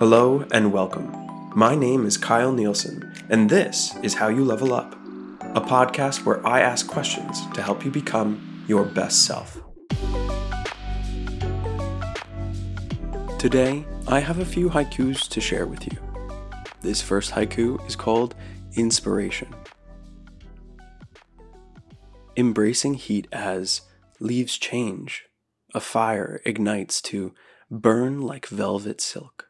Hello and welcome. My name is Kyle Nielsen, and this is How You Level Up, a podcast where I ask questions to help you become your best self. Today, I have a few haikus to share with you. This first haiku is called Inspiration. Embracing heat as leaves change, a fire ignites to burn like velvet silk.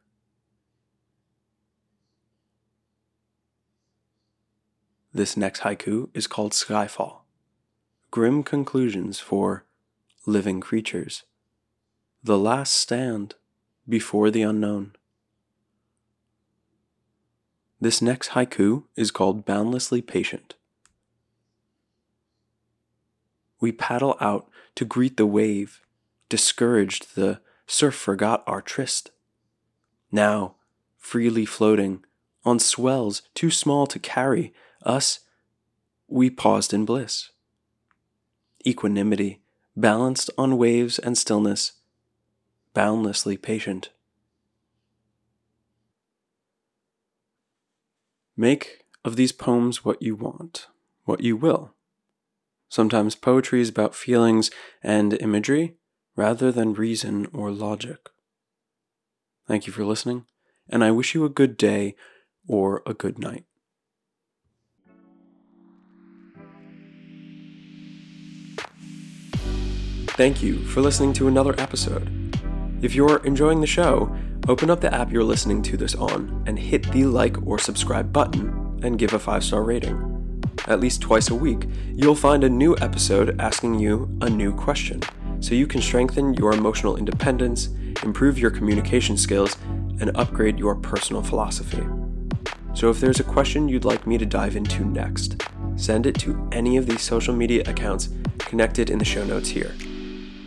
This next haiku is called Skyfall. Grim conclusions for living creatures. The last stand before the unknown. This next haiku is called Boundlessly Patient. We paddle out to greet the wave, discouraged the surf forgot our tryst. Now, freely floating on swells too small to carry, us, we paused in bliss. Equanimity, balanced on waves and stillness, boundlessly patient. Make of these poems what you want, what you will. Sometimes poetry is about feelings and imagery rather than reason or logic. Thank you for listening, and I wish you a good day or a good night. Thank you for listening to another episode. If you're enjoying the show, open up the app you're listening to this on and hit the like or subscribe button and give a five star rating. At least twice a week, you'll find a new episode asking you a new question so you can strengthen your emotional independence, improve your communication skills, and upgrade your personal philosophy. So if there's a question you'd like me to dive into next, send it to any of these social media accounts connected in the show notes here.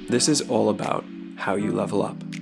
This is all about how you level up.